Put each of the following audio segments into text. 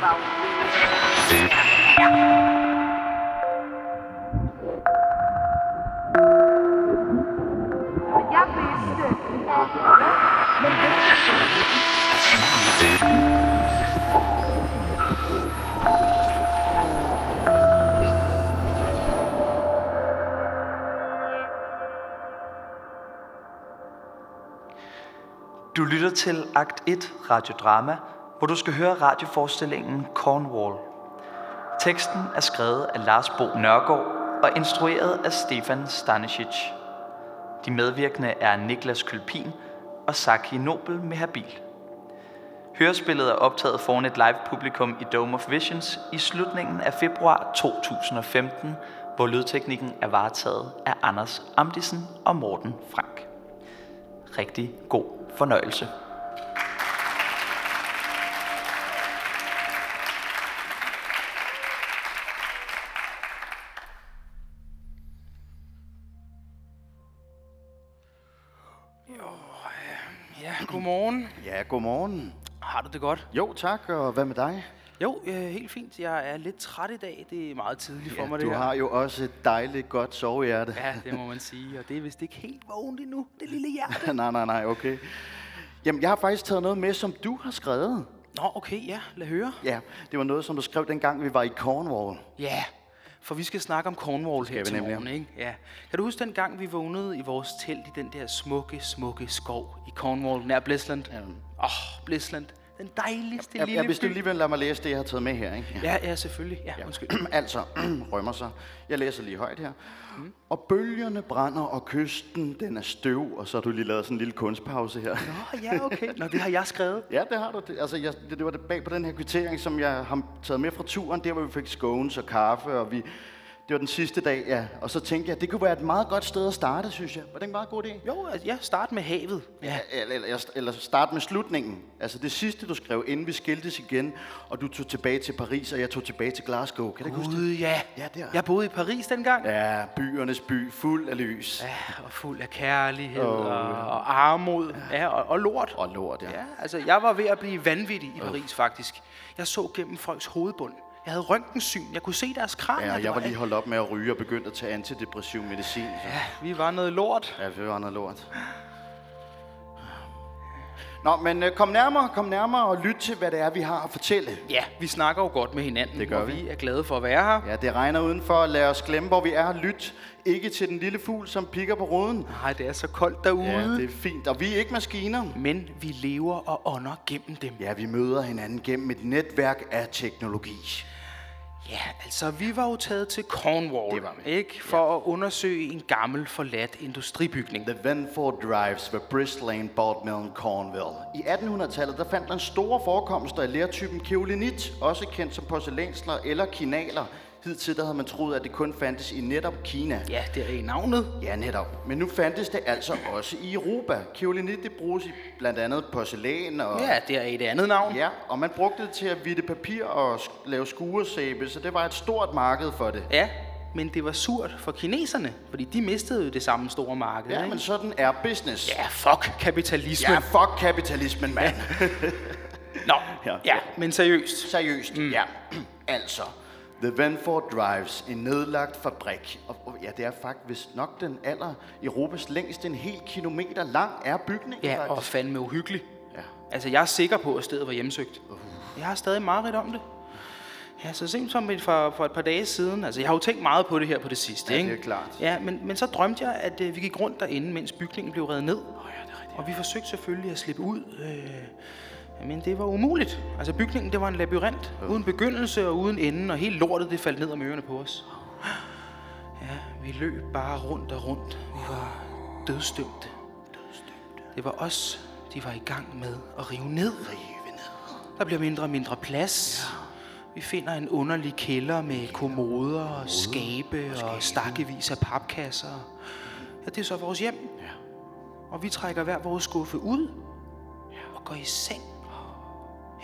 Jeg vidste. Men Du lytter til Akt 1 radiodrama, hvor du skal høre radioforestillingen Cornwall. Teksten er skrevet af Lars Bo Nørgaard og instrueret af Stefan Stanisic. De medvirkende er Niklas Kølpin og Saki Nobel med Habil. Hørespillet er optaget foran et live publikum i Dome of Visions i slutningen af februar 2015, hvor lydteknikken er varetaget af Anders Amdisen og Morten Frank. Rigtig god fornøjelse. Godmorgen. Ja, godmorgen. Har du det godt? Jo, tak, og hvad med dig? Jo, øh, helt fint. Jeg er lidt træt i dag. Det er meget tidligt for Ja, mig, du det her. har jo også et dejligt godt sovehjerte. Ja, det må man sige. Og det er vist ikke helt vågent endnu, det lille hjerte. nej, nej, nej, okay. Jamen, jeg har faktisk taget noget med, som du har skrevet. Nå, okay, ja. Lad høre. Ja, det var noget, som du skrev dengang, vi var i Cornwall. Ja, for vi skal snakke om Cornwall her til morgen, ikke? Ja. Kan du huske den gang, vi vågnede i vores telt i den der smukke, smukke skov i Cornwall, nær Blisland? Åh, Ja. oh, Blisland. Den dejligste Ja, lille lige vil lade mig læse det, jeg har taget med her, ikke? Ja, ja, selvfølgelig. Ja, ja. undskyld. altså, rømmer sig. Jeg læser lige højt her. Mm. Og bølgerne brænder, og kysten, den er støv. Og så har du lige lavet sådan en lille kunstpause her. Nå, ja, okay. Nå, det har jeg skrevet. Ja, det har du. Altså, jeg, det, det var det bag på den her kvittering, som jeg har taget med fra turen, der hvor vi fik scones og kaffe, og vi, det var den sidste dag, ja. Og så tænkte jeg, det kunne være et meget godt sted at starte, synes jeg. Var det en meget god idé? Jo, altså, ja, start med havet. Ja. Eller, eller, eller starte med slutningen. Altså det sidste, du skrev, inden vi skiltes igen, og du tog tilbage til Paris, og jeg tog tilbage til Glasgow. Kan du ikke huske det? Ja. Ja, det er- Jeg boede i Paris dengang. Ja. Ja, byernes by, fuld af lys. ja og fuld af kærlighed oh, og, og armod. Ja, og, og lort. Og lort, ja. Ja, altså, jeg var ved at blive vanvittig i Paris, faktisk. Jeg så gennem folks hovedbund. Jeg havde røntgensyn. Jeg kunne se deres kranier. Ja, jeg var lige holdt op med at ryge og begyndt at tage antidepressiv medicin. Så. Ja, vi var noget lort. Ja, det var noget lort. Nå, men øh, kom nærmere, kom nærmere og lyt til, hvad det er, vi har at fortælle. Ja, vi snakker jo godt med hinanden, Det gør og vi. vi er glade for at være her. Ja, det regner udenfor. Lad os glemme, hvor vi er. Lyt ikke til den lille fugl, som pikker på ruden. Nej, det er så koldt derude. Ja, det er fint. Og vi er ikke maskiner. Men vi lever og ånder gennem dem. Ja, vi møder hinanden gennem et netværk af teknologi. Ja, altså vi var jo taget til Cornwall, Det var vi. ikke? For at undersøge en gammel forladt industribygning. The Venford Drives ved Brislane Board Mill in Cornwall. I 1800-tallet der fandt man store forekomster af lertypen keolinit, også kendt som porcelænsler eller kinaler. Hidtil der havde man troet, at det kun fandtes i netop Kina. Ja, det er i navnet. Ja, netop. Men nu fandtes det altså også i Europa. Keolinit det bruges i blandt andet porcelæn og... Ja, det er et andet navn. Ja, og man brugte det til at vitte papir og sk- lave skuresæbe, så det var et stort marked for det. Ja, men det var surt for kineserne, fordi de mistede jo det samme store marked. Ja, ikke? men sådan er business. ja fuck kapitalismen. ja fuck kapitalismen, mand. Nå, ja. ja, men seriøst. Seriøst, mm. ja. altså, The Venford Drives, en nedlagt fabrik. Og, og ja, det er faktisk nok den aller Europas længste, en hel kilometer lang er bygningen Ja, faktisk. og fandme uhyggeligt. Ja. Altså, jeg er sikker på, at stedet var hjemsøgt. Jeg har stadig mareridt om det. Ja, så sent som for, for et par dage siden. Altså, jeg har jo tænkt meget på det her på det sidste, Ja, ikke? det er klart. Ja, men, men så drømte jeg, at øh, vi gik rundt derinde, mens bygningen blev revet ned. Oh, ja, det er rigtigt. Og vi forsøgte selvfølgelig at slippe ud. Øh, men det var umuligt. Altså, bygningen, det var en labyrint. Uden begyndelse og uden ende, og helt lortet, det faldt ned om ørerne på os. Ja, vi løb bare rundt og rundt. Vi var dødsdømte. Det var os, de var i gang med at rive ned. Rive ned. Der bliver mindre og mindre plads. Ja. Vi finder en underlig kælder med kommoder og skabe og stakkevis af papkasser. Ja, det er så vores hjem. Ja. Og vi trækker hver vores skuffe ud og går i seng.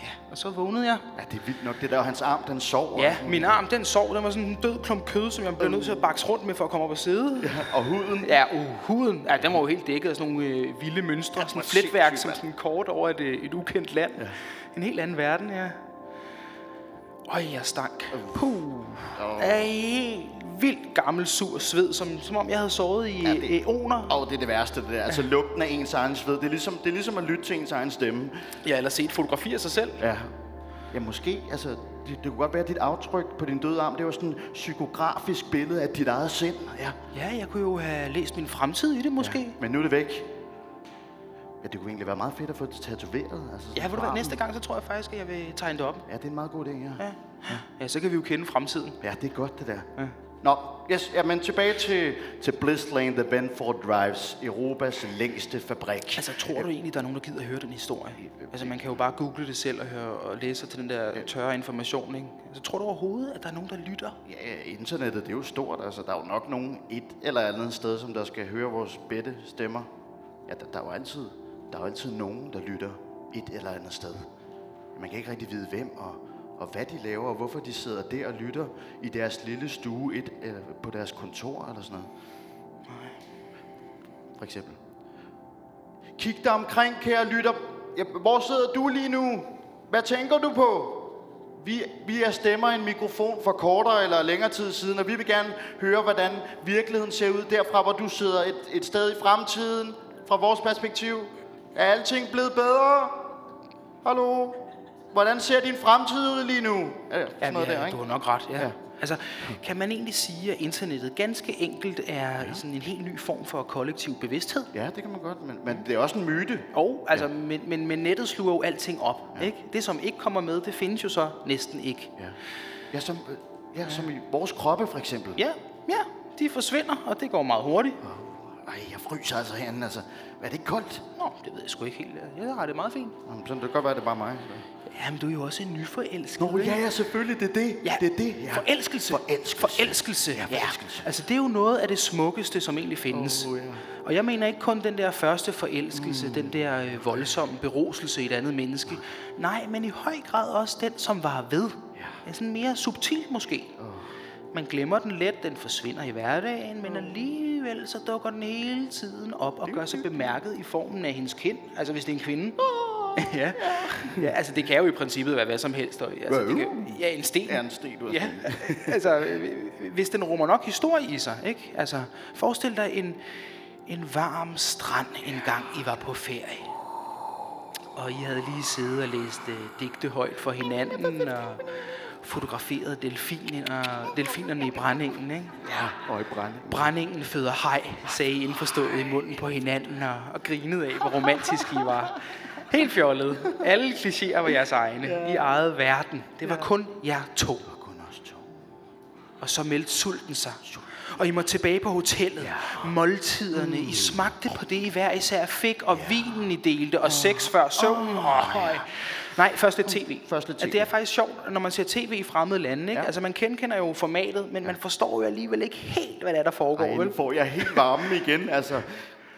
Ja, og så vågnede jeg. Ja, det er vildt nok, det der, hans arm, den sover. Ja, min arm, den sov. Den var sådan en død klump kød, som jeg blev nødt til at bakse rundt med for at komme op og sidde. Ja, Og huden, ja uh, huden, ja, den var jo helt dækket af sådan nogle øh, vilde mønstre. sådan var et fletværk som sådan kort over et, øh, et ukendt land. Ja. En helt anden verden, ja. Øj, jeg stank. Puh. Af helt vildt gammel sur sved, som, som om jeg havde sovet i ja, det- æoner. Og det er det værste, det der. Altså lugten af ens egen sved. Det er ligesom, det er ligesom at lytte til ens egen stemme. Jeg har set fotografi af sig selv. Ja. Ja, måske. Altså, det, det kunne godt være, at dit aftryk på din døde arm, det var sådan et psykografisk billede af dit eget sind. Ja. Ja, jeg kunne jo have læst min fremtid i det, måske. Ja, Men nu er det væk. Ja, det kunne egentlig være meget fedt at få det tatoveret. Altså, ja ved du hvad, næste gang, så tror jeg faktisk, at jeg vil tegne det op. Ja, det er en meget god idé, ja. Ja. ja, så kan vi jo kende fremtiden. Ja, det er godt, det der. Ja. Nå, yes, ja, men tilbage til, til Bliss Lane, The Benford Drives, Europas længste fabrik. Altså, tror du egentlig, der er nogen, der gider at høre den historie? Altså, man kan jo bare google det selv og, høre, og læse til den der tørre information, ikke? Altså, tror du overhovedet, at der er nogen, der lytter? Ja, internettet, det er jo stort. Altså, der er jo nok nogen et eller andet sted, som der skal høre vores bedte stemmer. Ja, der, der er jo altid, der er jo altid nogen, der lytter et eller andet sted. Man kan ikke rigtig vide, hvem og, og hvad de laver, og hvorfor de sidder der og lytter i deres lille stue et, eller på deres kontor eller sådan noget. For eksempel. Kig dig omkring, kære lytter. Ja, hvor sidder du lige nu? Hvad tænker du på? Vi, vi er stemmer i en mikrofon for kortere eller længere tid siden, og vi vil gerne høre, hvordan virkeligheden ser ud derfra, hvor du sidder et, et sted i fremtiden, fra vores perspektiv. Er alting blevet bedre? Hallo? Hvordan ser din fremtid ud lige nu? Ja, sådan noget ja, der, ikke? du har nok ret, ja. Ja. ja. Altså, kan man egentlig sige, at internettet ganske enkelt er ja. sådan en helt ny form for kollektiv bevidsthed? Ja, det kan man godt, men, men det er også en myte. Og, altså, ja. men, men, men nettet sluger jo alting op, ja. ikke? Det, som ikke kommer med, det findes jo så næsten ikke. Ja, ja, som, ja, som i vores kroppe for eksempel. Ja, ja, de forsvinder, og det går meget hurtigt. Ej, jeg fryser altså herinde, altså. Er det ikke koldt? Nå, det ved jeg sgu ikke helt. Jeg har det meget fint. Jamen, sådan, det kan godt være, det er bare mig. Jamen, du er jo også en nyforelsket. Nå, ja, ja, selvfølgelig, det er det. Ja, det er det. Ja. Forelskelse. Forelskelse. Forelskelse. Ja, forelskelse. Altså, det er jo noget af det smukkeste, som egentlig findes. Åh, ja. Og jeg mener ikke kun den der første forelskelse, mm. den der øh, voldsomme beroselse i et andet menneske. Nej, men i høj grad også den, som var ved. Ja. Sådan mere subtil måske. Man glemmer den let, den forsvinder i hverdagen, men alligevel så dukker den hele tiden op og gør sig bemærket i formen af hendes kind. Altså hvis det er en kvinde. ja. ja, altså det kan jo i princippet være hvad som helst. Og, altså, det kan, ja, en sten. Ja, en sten, du Ja, altså hvis den rummer nok historie i sig, ikke? Altså forestil dig en, en varm strand en gang I var på ferie. Og I havde lige siddet og læst øh, digte højt for hinanden og fotograferet delfiner, delfinerne i brændingen, ikke? Ja, og i brænde. Brændingen føder hej, sagde I indforstået i munden på hinanden og, og grinede af, hvor romantisk I var. Helt fjollet. Alle klichéer var jeres egne. I ejede verden. Det var kun jer to. Kun os to. Og så meldte sulten sig. Og I må tilbage på hotellet. Ja. Måltiderne. I smagte på det, I hver især fik. Og ja. vinen, I delte. Og sex før søvn. Oh, ja. Nej, først lidt tv. Først lidt At Det er faktisk sjovt, når man ser tv i fremmede lande. Ikke? Ja. Altså, man kender jo formatet, men ja. man forstår jo alligevel ikke helt, hvad det er, der foregår. Ej, nu får jeg helt varme igen, altså.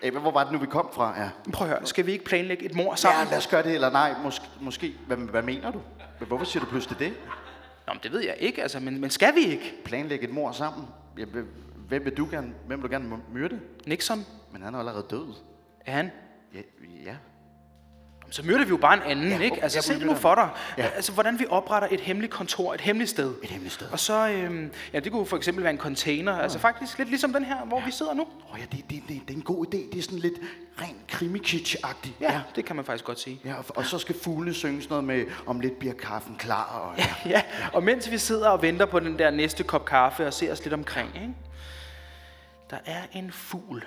Ej, hvor var det nu, vi kom fra? Ja. Prøv at høre, skal vi ikke planlægge et mor sammen? ja, lad os gøre det, eller nej, måske. måske. Hvad, hvad mener du? Hvorfor siger du pludselig det? Nå, men det ved jeg ikke, altså, men, men skal vi ikke? Planlægge et mor sammen? Ja, hvem- vil du gerne, hvem vil du gerne myrde? Nixon, Men han er allerede død. er han? Ja, ja. Så myrder vi jo bare en anden, Ja, ja, ikke? Altså, ja, se det nu for dig. Ja. Ja. Altså, hvordan vi opretter et hemmeligt kontor, et hemmeligt sted. Et hemmeligt sted. Og så, øhm, ja, det kunne for eksempel være en container. Altså faktisk lidt ligesom den her, hvor vi sidder nu. Åh oh, ja, det, det, det, det er en god idé. Det er sådan lidt ren krimi agtigt Ja, ja, det kan man faktisk godt sige. ja og, og, så skal fuglene synge sådan noget med, om lidt bliver kaffen klar. Og, ja. Ja, og mens vi sidder og venter på den der næste kop kaffe og ser os lidt omkring, ikke? Der er en fugl,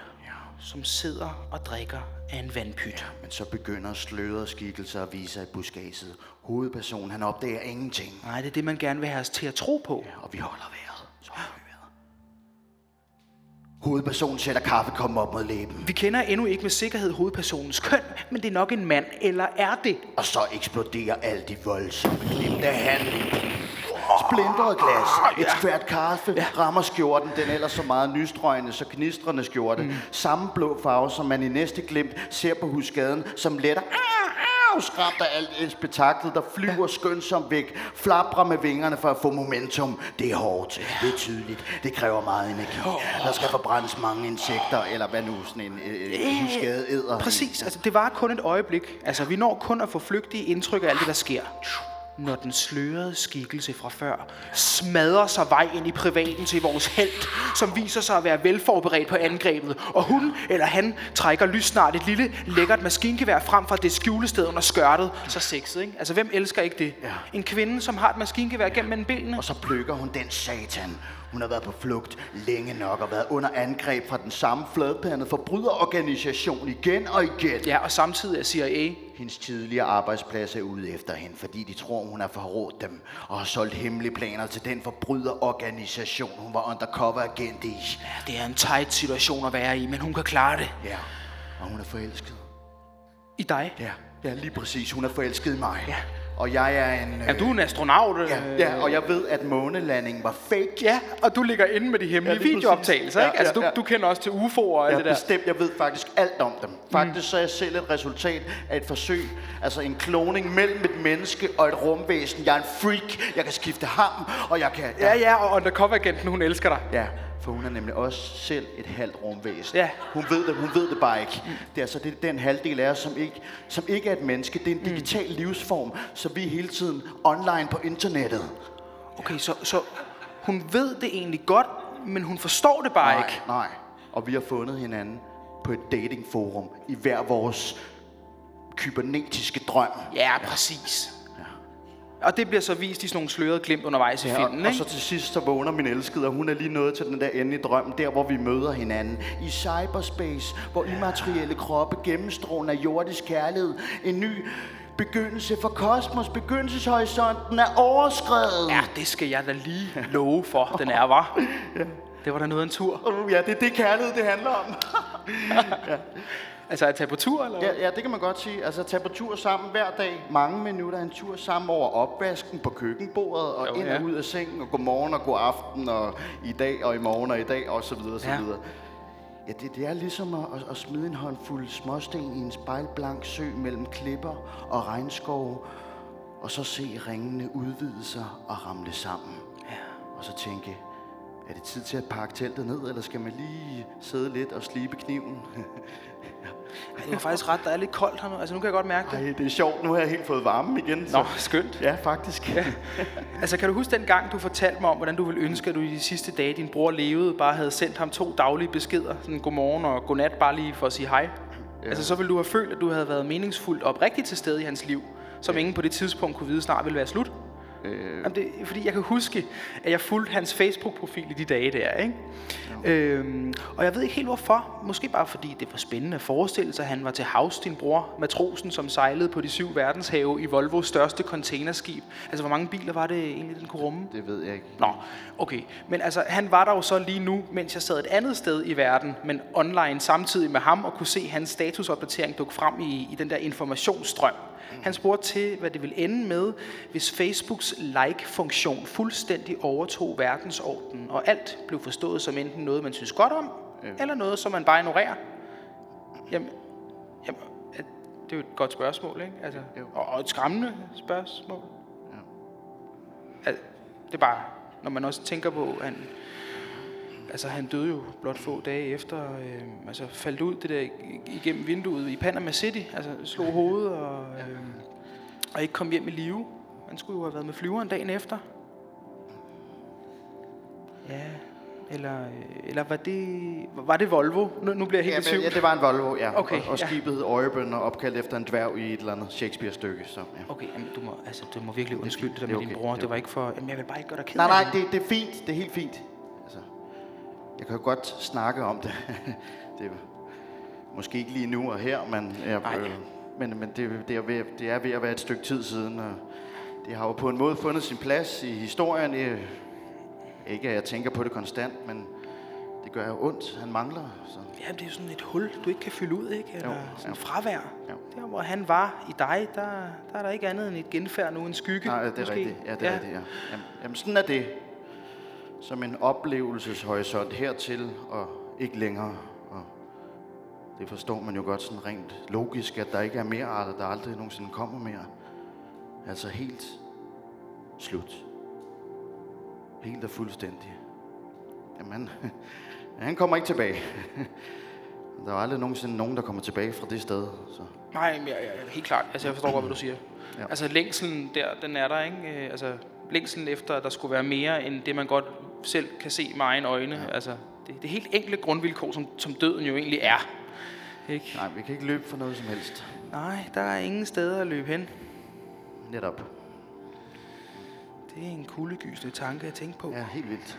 som sidder og drikker af en vandpyt. Men så begynder slørede skikkelser at vise sig i buskadset. Hovedpersonen, han opdager ingenting. Nej, det er det, man gerne vil have os til at tro på. Og vi holder vejret. Så holder vi vejret. Hovedpersonen sætter kaffekoppen op mod læben. Vi kender endnu ikke med sikkerhed hovedpersonens køn, men det er nok en mand, eller er det? Og så eksploderer alt i voldsomme glimte handling. Splintret glas, et skvært kaffe, rammer skjorten, den ellers så meget nystrøgende, så gnistrende skjorte. Mm. Samme blå farve, som man i næste glimt ser på husgaden, som letter skræmt af alt et spektaklet, der flyver skønsomt væk, flabrer med vingerne for at få momentum. Det er hårdt, det er tydeligt, det kræver meget energi. Der skal forbrændes mange insekter, eller hvad nu sådan en øh, husgade æder. Præcis, altså det var kun et øjeblik. Altså vi når kun at få flygtige indtryk af alt det, der sker. Når den slørede skikkelse fra før smadrer sig vej ind i privaten til vores held, som viser sig at være velforberedt på angrebet, og hun eller han trækker lyssnart et lille lækkert maskingevær frem fra det skjulested under skørtet. Så sexet, ikke? Altså, hvem elsker ikke det? Ja. En kvinde, som har et maskingevær gennem mellem benene. Og så plukker hun den satan. Hun har været på flugt længe nok og været under angreb fra den samme fladpandede forbryderorganisation igen og igen. Ja, og samtidig er CIA Hendes tidligere arbejdsplads er ude efter hende, fordi de tror, hun har forrådt dem og har solgt hemmelige planer til den forbryderorganisation, hun var undercover agent i. Det er en tight situation at være i, men hun kan klare det. Ja, og hun er forelsket. I dig? Ja, ja lige præcis. Hun er forelsket i mig. Ja. Og jeg er en... Er du en astronaut? øh? Ja, ja, og jeg ved, at månelandingen var fake. Ja, og du ligger inde med de hemmelige Ja, videooptagelser, præcis. ikke? Ja, Altså, du, ja, ja. du kender også til UFO'er og alt Ja, det der. bestemt. Jeg ved faktisk alt om dem. Faktisk så er jeg selv et resultat af et forsøg. Altså en kloning mellem et menneske og et rumvæsen. Jeg er en freak. Jeg kan skifte ham, og jeg kan... Ja, ja, og undercover-agenten, hun elsker dig. Ja, for hun er nemlig også selv et halvt rumvæsen. Ja. Hun ved det, hun ved det bare ikke. Det er altså det, den halvdel af os, som ikke, som ikke er et menneske. Det er en digital livsform, så vi er hele tiden online på internettet. Okay, så, så hun ved det egentlig godt, men hun forstår det bare nej, ikke. nej. Og vi har fundet hinanden på et datingforum i hver vores kybernetiske drøm. Ja, præcis. Og det bliver så vist i sådan nogle slørede glimt undervejs i Ja, filmen, og, og ikke? så til sidst så vågner min elskede, og hun er lige nået til den der endelige drøm, der hvor vi møder hinanden. I cyberspace, hvor immaterielle kroppe gennemstråler af jordisk kærlighed. En ny begyndelse for kosmos. Begyndelseshorisonten er overskrevet. Ja, det skal jeg da lige love for, den er, var. Det var da noget af en tur. Uh, ja, det er det kærlighed, det handler om. Altså at tage på tur, eller? Ja, ja, det kan man godt sige. Altså tage på tur sammen hver dag, mange minutter, en tur sammen over opvasken på køkkenbordet, og Jo, ind ja. og ud af sengen, og godmorgen og god aften, og i dag og i morgen og i dag, og så videre, og så Ja. videre. Ja, det, det er ligesom at, at, at smide en håndfuld småsten i en spejlblank sø mellem klipper og regnskove, og så se ringene udvide sig og ramle sammen. Ja. Og så tænke, er det tid til at pakke teltet ned, eller skal man lige sidde lidt og slibe kniven? Ej, det er faktisk ret, der er lidt koldt her nu. Altså nu kan jeg godt mærke det. Ej, det er sjovt. Nu har jeg helt fået varme igen. Nå, skønt. Ja, faktisk. Ja. Altså, kan du huske den gang, du fortalte mig om, hvordan du ville ønske, at du i de sidste dage, din bror levede, bare havde sendt ham to daglige beskeder, sådan godmorgen og godnat, bare lige for at sige hej? Ja. Altså, så ville du have følt, at du havde været meningsfuldt og oprigtigt til stede i hans liv, som ingen på det tidspunkt kunne vide snart ville være slut. Øh. Jamen, det, fordi jeg kan huske, at jeg fulgte hans Facebook-profil i de dage der, ikke? Øhm, og jeg ved ikke helt hvorfor. Måske bare fordi det var spændende at forestille sig, at han var til havs, din bror, matrosen, som sejlede på de syv verdenshave i Volvos største containerskib. Altså, hvor mange biler var det egentlig, den kunne rumme? Det ved jeg ikke. Nå, okay. Men altså, han var der jo så lige nu, mens jeg sad et andet sted i verden, men online samtidig med ham, og kunne se hans statusopdatering dukke frem i, i den der informationsstrøm. Han spurgte til, hvad det ville ende med, hvis Facebooks like-funktion fuldstændig overtog verdensordenen, og alt blev forstået som enten noget, man synes godt om, eller noget, som man bare ignorerer. Jamen, jamen det er jo et godt spørgsmål, ikke? Altså, Jo. og, og et skræmmende spørgsmål. Ja. Altså, det er bare, når man også tænker på, at han, altså, han døde jo blot få dage efter, øh, altså faldt ud det der ig- igennem vinduet i Panama City, altså slog hovedet og, øh, og ikke kom hjem i live. Han skulle jo have været med flyveren dagen efter. Ja, eller, øh, eller var det, var det Volvo? Nu, nu bliver jeg helt Ja, i tvivl. ja, det var en Volvo, ja. Okay, og, og ja. skibet hed Oreburn og opkaldt efter en dværg i et eller andet Shakespeare-stykke. Så, ja. Okay, jamen, du, må, altså, du må virkelig undskylde det der det er med din okay, bror. det Det var ikke for... Jamen, jeg vil bare ikke gøre dig ked Nej, nej, det, det er fint. Det er helt fint. Jeg kan jo godt snakke om det. det er måske ikke lige nu og her, men, jeg, men, men det, det, er ved, det er ved at være et stykke tid siden. Og det har jo på en måde fundet sin plads i historien. Ikke at jeg tænker på det konstant, men det gør jo ondt. Han mangler. Så. Ja, det er jo sådan et hul, du ikke kan fylde ud, ikke? Eller Jo, sådan ja. fravær. Jo. Der, hvor han var i dig, der, der er der ikke andet end et genfærd nu, en skygge. Nej, det er måske. rigtigt. Ja, det er ja. rigtigt, ja. Jamen, jamen, sådan er det. Som en oplevelseshorisont hertil og ikke længere. Og det forstår man jo godt sådan rent logisk, at der ikke er mere arter, der aldrig nogensinde kommer mere. Altså helt slut. Helt og fuldstændig. Jamen, han kommer ikke tilbage. Der er aldrig nogensinde nogen, der kommer tilbage fra det sted. Så. Nej, men jeg, jeg, helt klart. Altså, jeg forstår godt, hvad du siger. Ja. Altså, længselen der, den er der, ikke? Øh, Altså, længselen efter, at der skulle være mere, end det, man godt selv kan se med egne øjne. Ja. Altså, det, det helt enkle grundvilkår, som, som døden jo egentlig er. Ikke? Nej, vi kan ikke løbe for noget som helst. Nej, der er ingen steder at løbe hen. Netop. Det er en kuldegysende tanke at tænke på. Ja, helt vildt.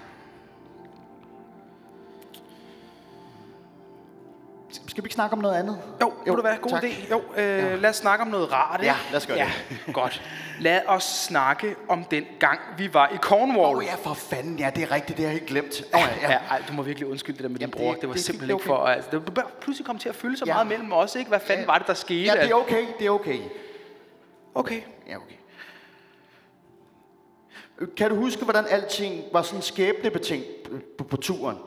Skal vi ikke snakke om noget andet? Jo, jo, må det være god tak. idé. Jo, øh, ja. lad os snakke om noget rart, ikke? Ja, lad os gøre ja, det. Godt. Lad os snakke om den gang, vi var i Cornwall. Åh oh, ja, for fanden. Ja, det er rigtigt. Det har jeg helt glemt. Oh, Ja, ja. Ej, du må virkelig undskylde det der med din Jamen, bror. det- Det var det- simpelthen ikke for... Altså, det var pludselig kom til at fylde så Ja. meget mellem os, ikke? Hvad fanden var det, der skete? Ja, det er okay. Det er okay. Okay. Ja, okay. Kan du huske, hvordan alting var sådan skæbnebetingt på, på turen?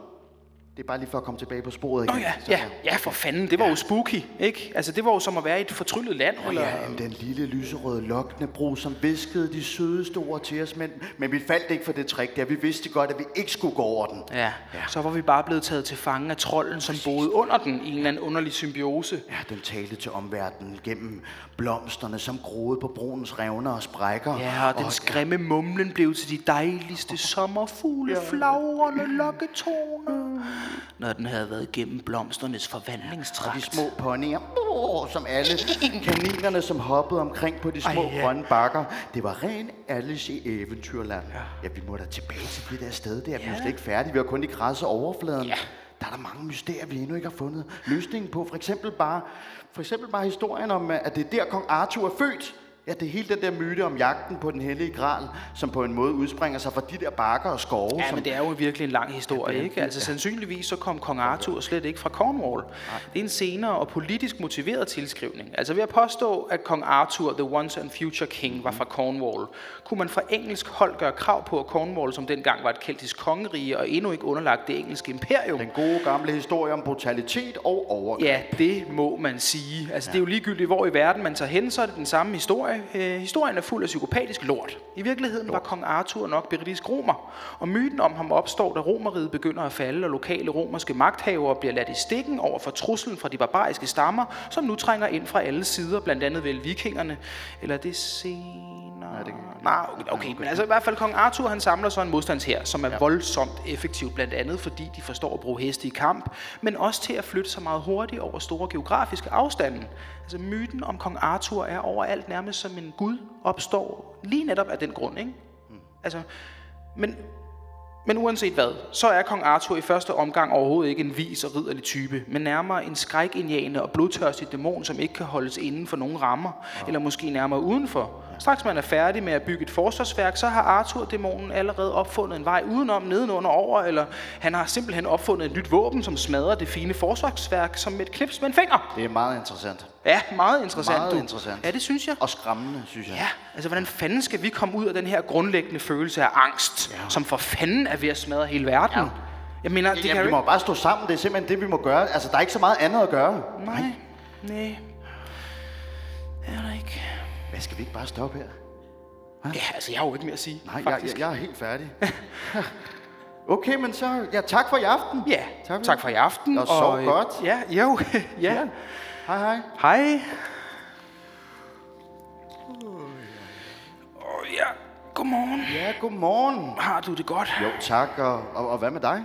Det er bare lige for at komme tilbage på sporet igen. Nå ja, Så- ja, ja, for fanden. Det var jo spooky, ikke? Altså, det var jo som at være i et fortryllet land. Åh ja, jamen, den lille lyserøde lokkende bro, som viskede de sødeste ord til os, men, men vi faldt ikke for det trick der. Vi vidste godt, at vi ikke skulle gå over den. Ja, så var vi bare blevet taget til fange af trolden, som boede under den i en eller anden underlig symbiose. Ja, den talte til omverdenen gennem blomsterne, som groede på broens revner og sprækker. Ja, og den skræmme mumlen blev til de dejligste sommerfugle, flagrende lokketoner. Når den havde været gennem blomsternes Og de forvandlingstrakt. små ponyer, oh, som alle kaninerne, som hoppede omkring på de små Ej, ja. grønne bakker. Det var ren Alice i eventyrland. Ja. ja, vi må da tilbage til det der sted der. Vi er slet ikke færdige. Vi har kun de græsse overfladen. Ja. Der er der mange mysterier, vi endnu ikke har fundet løsningen på. For eksempel bare, for eksempel bare historien om, at det er der, kong Arthur er født. Ja, det er hele den der myte om jagten på den hellige gral, som på en måde udspringer sig fra de der bakker og skove. Ja, som, men det er jo virkelig en lang historie, ikke? Altså sandsynligvis så kom kong Arthur slet ikke fra Cornwall. Det er en senere og politisk motiveret tilskrivning. Altså ved at påstå, at kong Arthur, the once and future king, var fra Cornwall, kunne man fra engelsk hold gøre krav på, at Cornwall, som dengang var et keltisk kongerige og endnu ikke underlagt det engelske imperium, Den gode gamle historie om brutalitet og overgreb. Ja, det må man sige. Altså, ja. det er jo ligegyldigt, hvor i verden man tager hen, så er det den samme historie. Øh, historien er fuld af psykopatisk lort. I virkeligheden lort. var kong Arthur nok britisk romer, og myten om ham opstår, da romeriet begynder at falde, og lokale romerske magthavere bliver ladt i stikken over for truslen fra de barbariske stammer, som nu trænger ind fra alle sider, blandt andet vel vikingerne, eller det senere... Ja, det kan- Nej, okay, okay, men altså i hvert fald kong Arthur, han samler så en modstandshær, som er ja. voldsomt effektiv, blandt andet fordi de forstår at bruge heste i kamp, men også til at flytte sig meget hurtigt over store geografiske afstande. Altså myten om kong Arthur er overalt nærmest som en gud opstår lige netop af den grund, ikke? Altså, men men uanset hvad, så er kong Arthur i første omgang overhovedet ikke en vis og ridderlig type, men nærmere en skrækindjagende og blodtørstig dæmon, som ikke kan holdes inden for nogen rammer, ja. eller måske nærmere udenfor. Straks man er færdig med at bygge et forsvarsværk, så har Arthur-dæmonen allerede opfundet en vej udenom, nedenunder, over, eller han har simpelthen opfundet et nyt våben, som smadrer det fine forsvarsværk som et klips med en finger. Det er meget interessant. Ja, meget interessant. Meget du. interessant. Ja, det synes jeg. Og skræmmende, synes jeg. Ja, altså hvordan fanden skal vi komme ud af den her grundlæggende følelse af angst, ja. som for fanden er ved at smadre hele verden? Ja. Jeg mener, det Ja, kan vi må ikke... bare stå sammen. Det er simpelthen det, vi må gøre. Altså, der er ikke så meget andet at gøre. Nej, nej. Hvad, skal vi ikke bare stoppe her? Ja, altså jeg har jo ikke mere at sige, Nej, jeg, jeg, jeg er helt færdig. okay, men så... Ja, tak for i aften. Ja, tak, tak for i aften. Og sov øh, godt. Ja, jo, ja. Ja. Hej, hej. Hej. Åh, ja, godmorgen. Ja, godmorgen. Har du det godt? Jo, tak. Og, og, og hvad med dig?